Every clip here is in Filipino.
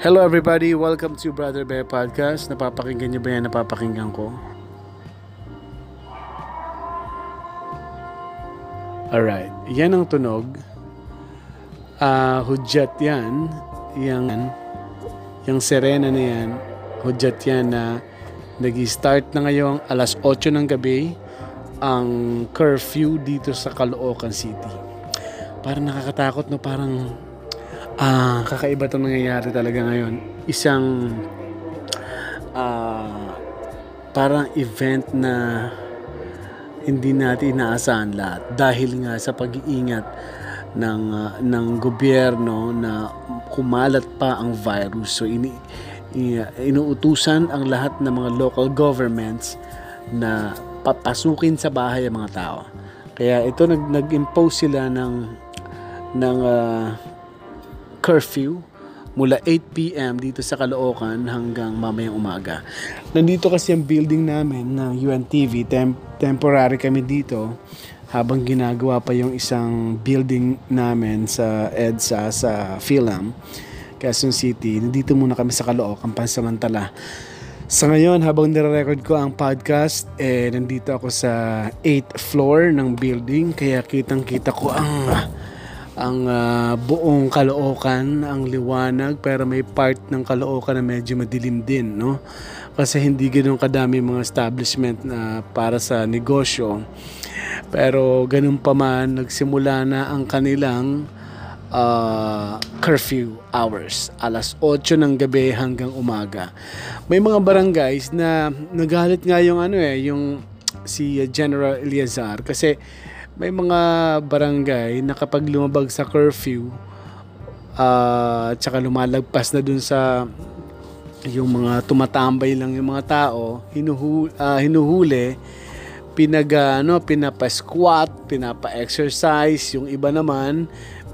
Hello everybody, welcome to Brother Bear Podcast. Napapakinggan niyo ba yan? Napapakinggan ko. Alright, yan ang tunog. Ah, hudyat yan. Yang, yung serena na yan, hudyat yan na nag-start na ngayong alas 8 ng gabi ang curfew dito sa Caloocan City. Parang nakakatakot no, parang Ah, kakaiba 'tong nangyayari talaga ngayon. Isang ah parang event na hindi natin inaasahan lahat dahil nga sa pag-iingat ng ah, ng gobyerno na kumalat pa ang virus. So ini, inuutusan ang lahat ng mga local governments na papasukin sa bahay ang mga tao. Kaya ito nag nag-impose sila ng ng ah, curfew mula 8 p.m. dito sa Caloocan hanggang mamayang umaga. Nandito kasi ang building namin ng UNTV. Tem- temporary kami dito habang ginagawa pa yung isang building namin sa EDSA sa PhilAm, Quezon City. Nandito muna kami sa Caloocan pansamantala. Sa ngayon, habang nire-record ko ang podcast, eh, nandito ako sa 8th floor ng building. Kaya kitang-kita ko ang ang ah, buong Caloocan, ang liwanag, pero may part ng Caloocan na medyo madilim din, no? Kasi hindi ganoon kadami mga establishment na para sa negosyo. Pero ganun pa man, nagsimula na ang kanilang ah, curfew hours. Alas 8 ng gabi hanggang umaga. May mga barangays na nagalit nga yung ano eh, yung si General Eliazar kasi may mga barangay na kapag lumabag sa curfew ah, at saka lumalagpas na dun sa yung mga tumatambay lang yung mga tao, hinuhu, ah, hinuhuli, pinag ano, pinapa-squat, pinapa-exercise, yung iba naman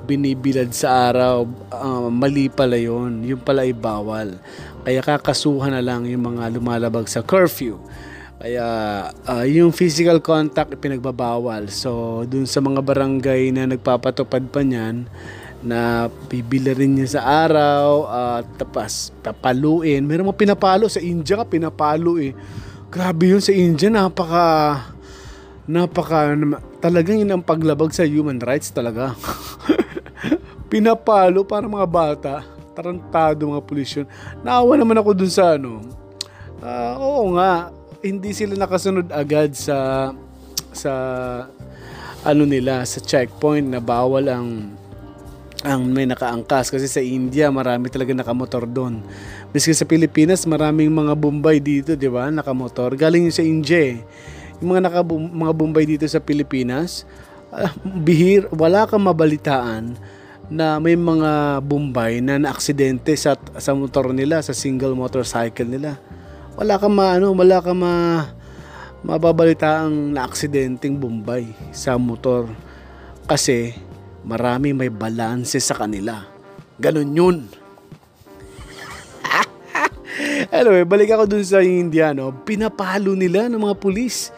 binibilad sa araw, ah, mali pala yun. Yung pala ay bawal. Kaya kakasuhan na lang yung mga lumalabag sa curfew. Kaya ah, yung physical contact pinagbabawal. So dun sa mga barangay na nagpapatupad pa niyan na bibili rin niya sa araw at tapas papaluin. Meron mo pinapalo sa India ka pinapalo eh. Grabe yun sa India napaka napaka talagang yun ang paglabag sa human rights talaga. pinapalo para mga bata tarantado mga pulis yun. Naawa naman ako dun sa ano. Ah, oo nga, hindi sila nakasunod agad sa sa ano nila sa checkpoint na bawal ang ang may nakaangkas kasi sa India marami talaga nakamotor doon. Miski sa Pilipinas maraming mga Bombay dito, 'di ba? Nakamotor. Galing sa India. Eh. Yung mga naka mga Bombay dito sa Pilipinas, ah, bihir wala kang mabalitaan na may mga Bombay na naaksidente sa sa motor nila, sa single motorcycle nila wala ka maano, wala ka ma mababalita ang naaksidenteng Bombay sa motor kasi marami may balanse sa kanila. Ganun yun. anyway, balik ako dun sa India, no? Pinapalo nila ng mga pulis.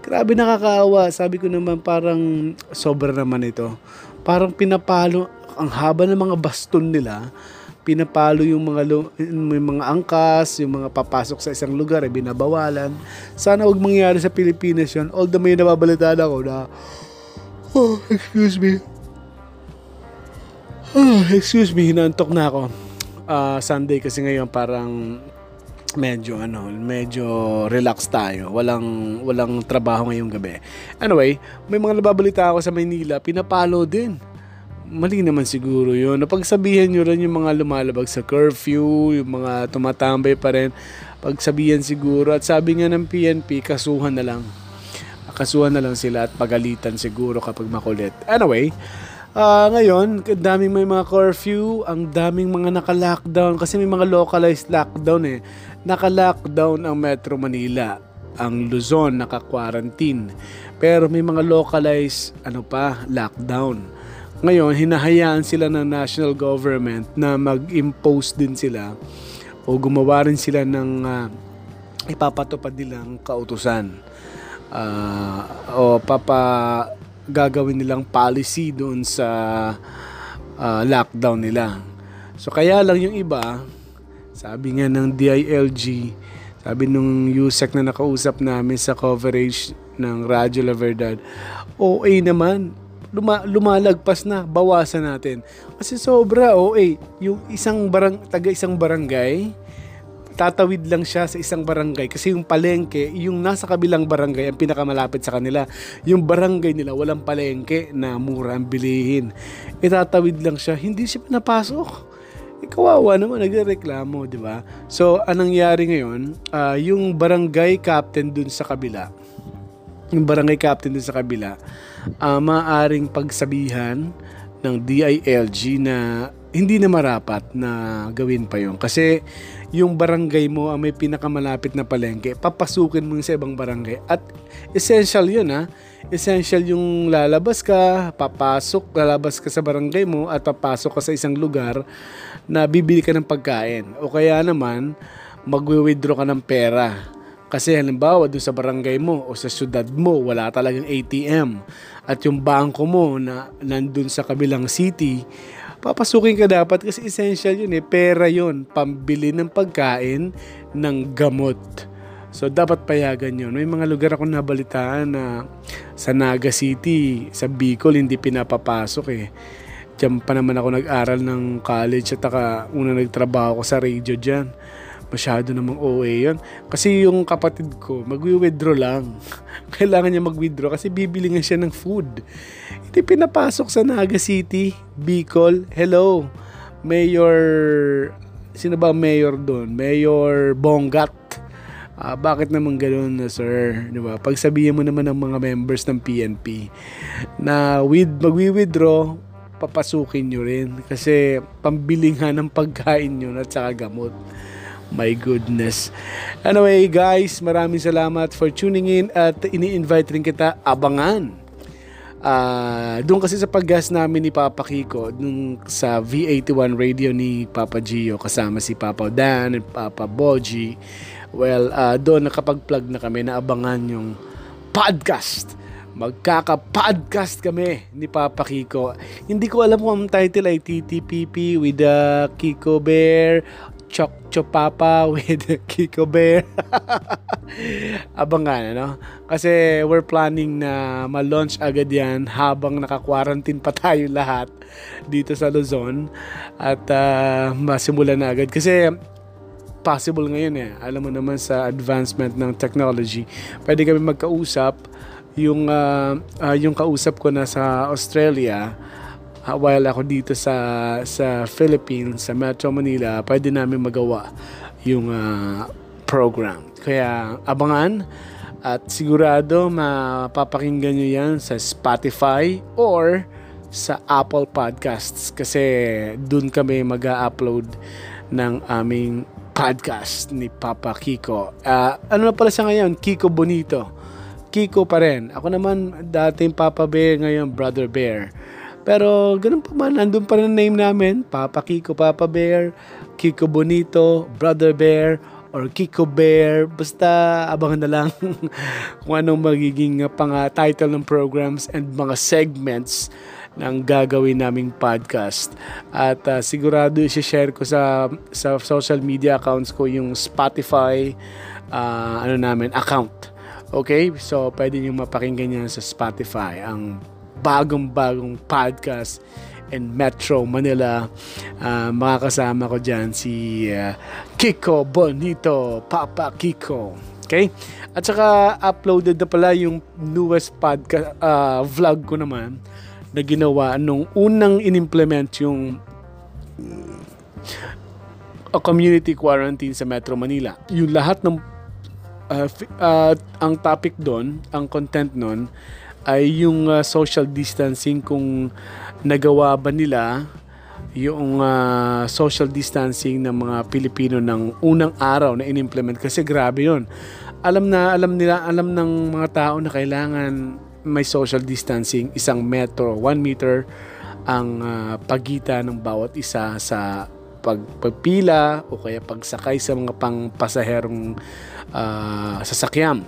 Grabe nakakaawa. Sabi ko naman parang sobra naman ito. Parang pinapalo, ang haba ng mga baston nila pinapalo yung mga lu- may mga angkas, yung mga papasok sa isang lugar ay binabawalan. Sana wag mangyari sa Pilipinas yun. Although may nababalitaan ako na Oh, excuse me. Oh, excuse me, hinantok na ako. Ah, Sunday kasi ngayon parang medyo ano, medyo relax tayo. Walang walang trabaho ngayong gabi. Anyway, may mga nababalita ako sa Maynila, pinapalo din mali naman siguro yun. Napagsabihan nyo rin yung mga lumalabag sa curfew, yung mga tumatambay pa rin. Pagsabihan siguro. At sabi nga ng PNP, kasuhan na lang. Kasuhan na lang sila at pagalitan siguro kapag makulit. Anyway, ah ngayon, ang daming may mga curfew, ang daming mga naka-lockdown kasi may mga localized lockdown eh. Naka-lockdown ang Metro Manila. Ang Luzon naka-quarantine. Pero may mga localized ano pa, lockdown. Ngayon, hinahayaan sila ng national government na mag-impose din sila o gumawa rin sila ng ah, ipapatupad nilang kautusan. Ah, o papa gagawin nilang policy doon sa ah, lockdown nila. So kaya lang yung iba Sabi nga ng DILG, sabi nung USEC na nakausap namin sa coverage ng Radyo La Verdad, OA naman, luma, lumalagpas na, bawasan natin. Kasi sobra OA, yung isang barang, taga isang barangay, tatawid lang siya sa isang barangay kasi yung palengke, yung nasa kabilang barangay ang pinakamalapit sa kanila. Yung barangay nila walang palengke na mura ang bilihin. Itatawid lang siya, hindi siya pinapasok. Eh, kawawa naman, nagreklamo, di ba? So, anong nangyari ngayon, uh, yung barangay captain dun sa kabila, yung barangay captain dun sa kabila, uh, maaring pagsabihan ng DILG na hindi na marapat na gawin pa yon kasi yung barangay mo ang may pinakamalapit na palengke, papasukin mo sa ibang barangay. At essential yun ha. Essential yung lalabas ka, papasok, lalabas ka sa barangay mo at papasok ka sa isang lugar na bibili ka ng pagkain. O kaya naman, magwi-withdraw ka ng pera. Kasi halimbawa doon sa barangay mo o sa syudad mo, wala talagang ATM. At yung bangko mo na nandun sa kabilang city, papasukin ka dapat kasi essential yun eh. Pera yun, pambili ng pagkain, ng gamot. So, dapat payagan yun. May mga lugar ako nabalitaan na sa Naga City, sa Bicol, hindi pinapapasok eh. Diyan pa naman ako nag-aral ng college at taka una nagtrabaho ko sa radio dyan. Masyado namang OA yun. Kasi yung kapatid ko, mag-withdraw lang. Kailangan niya mag-withdraw kasi bibili nga siya ng food. Hindi pinapasok sa Naga City, Bicol. Hello, Mayor... Sino ba mayor doon? Mayor Bongat. Uh, bakit naman ganoon na sir? Di ba? Pagsabihin mo naman ng mga members ng PNP na with, magwi-withdraw, papasukin nyo rin. Kasi pambiling ng pagkain nyo at saka gamot. My goodness. Anyway guys, maraming salamat for tuning in at ini-invite rin kita abangan. Uh, doon kasi sa paggas namin ni Papa Kiko, dun sa V81 radio ni Papa Gio kasama si Papa Dan at Papa Boji. Well, uh, doon nakapag-plug na kami na abangan yung podcast magkaka-podcast kami ni Papa Kiko. Hindi ko alam kung ang title ay TTPP with the Kiko Bear Chok Chopapa with Kiko Bear. Abangan, ano? Kasi we're planning na ma-launch agad yan habang naka-quarantine pa tayo lahat dito sa Luzon at uh, masimulan na agad. Kasi possible ngayon eh. Alam mo naman sa advancement ng technology, pwede kami magkausap. Yung, uh, uh, yung kausap ko na sa Australia, while ako dito sa sa Philippines, sa Metro Manila, pwede namin magawa yung uh, program. Kaya abangan at sigurado mapapakinggan nyo yan sa Spotify or sa Apple Podcasts kasi dun kami mag upload ng aming podcast ni Papa Kiko. Uh, ano na pala sa ngayon? Kiko Bonito. Kiko pa rin. Ako naman dating Papa Bear, ngayon Brother Bear. Pero ganun pa man, nandun pa rin name namin. Papa Kiko, Papa Bear, Kiko Bonito, Brother Bear, or Kiko Bear. Basta abangan na lang kung anong magiging pang uh, title ng programs and mga segments ng gagawin naming podcast. At uh, sigurado i-share ko sa sa social media accounts ko yung Spotify uh, ano namin account. Okay? So pwede niyo mapakinggan yan sa Spotify ang bagong-bagong podcast in Metro Manila. Uh, makakasama ko dyan si uh, Kiko Bonito, Papa Kiko. Okay? At saka uploaded na pala yung newest podcast uh, vlog ko naman na ginawa nung unang inimplement yung uh, community quarantine sa Metro Manila. Yung lahat ng uh, uh, ang topic doon, ang content doon ay yung uh, social distancing kung nagawa ba nila yung uh, social distancing ng mga Pilipino ng unang araw na inimplement. Kasi grabe yon alam na alam nila alam ng mga tao na kailangan may social distancing. Isang metro 1 meter ang uh, pagitan ng bawat isa sa pagpapila o kaya pagsakay sa mga pangpasaherong uh, sasakyan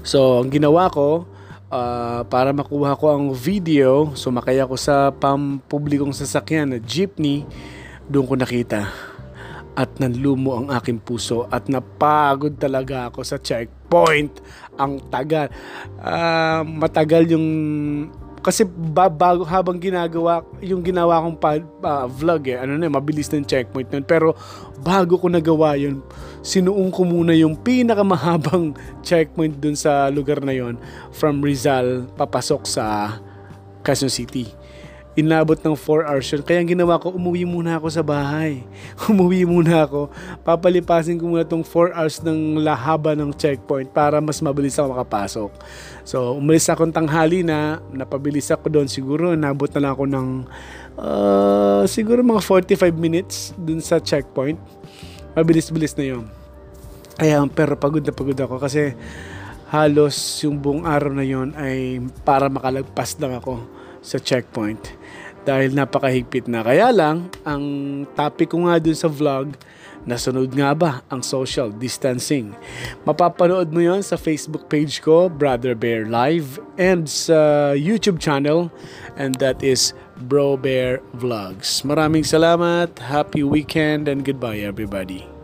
so ang ginawa ko uh, para makuha ko ang video, sumakay ako sa pampublikong sasakyan na jeepney, doon ko nakita at nanlumo ang aking puso at napagod talaga ako sa checkpoint. Ang tagal. Ah, matagal yung kasi ba, bago habang ginagawa yung ginawa kong pa, ah, vlog eh ano na mabilis ng checkpoint nun pero bago ko nagawa yun sinuong ko muna yung pinakamahabang checkpoint dun sa lugar na yon from Rizal papasok sa Quezon City inabot ng 4 hours yun. Kaya ang ginawa ko, umuwi muna ako sa bahay. umuwi muna ako. Papalipasin ko muna tong 4 hours ng lahaba ng checkpoint para mas mabilis ako makapasok. So, umalis akong tanghali na, napabilis ako doon. Siguro, nabot na lang ako ng uh, siguro mga 45 minutes dun sa checkpoint. Mabilis-bilis na yun. Kaya, pero pagod na pagod ako kasi halos yung buong araw na yon ay para makalagpas lang ako sa checkpoint dahil napakahigpit na. Kaya lang, ang topic ko nga dun sa vlog, nasunod nga ba ang social distancing? Mapapanood mo yon sa Facebook page ko, Brother Bear Live, and sa YouTube channel, and that is Bro Bear Vlogs. Maraming salamat, happy weekend, and goodbye everybody.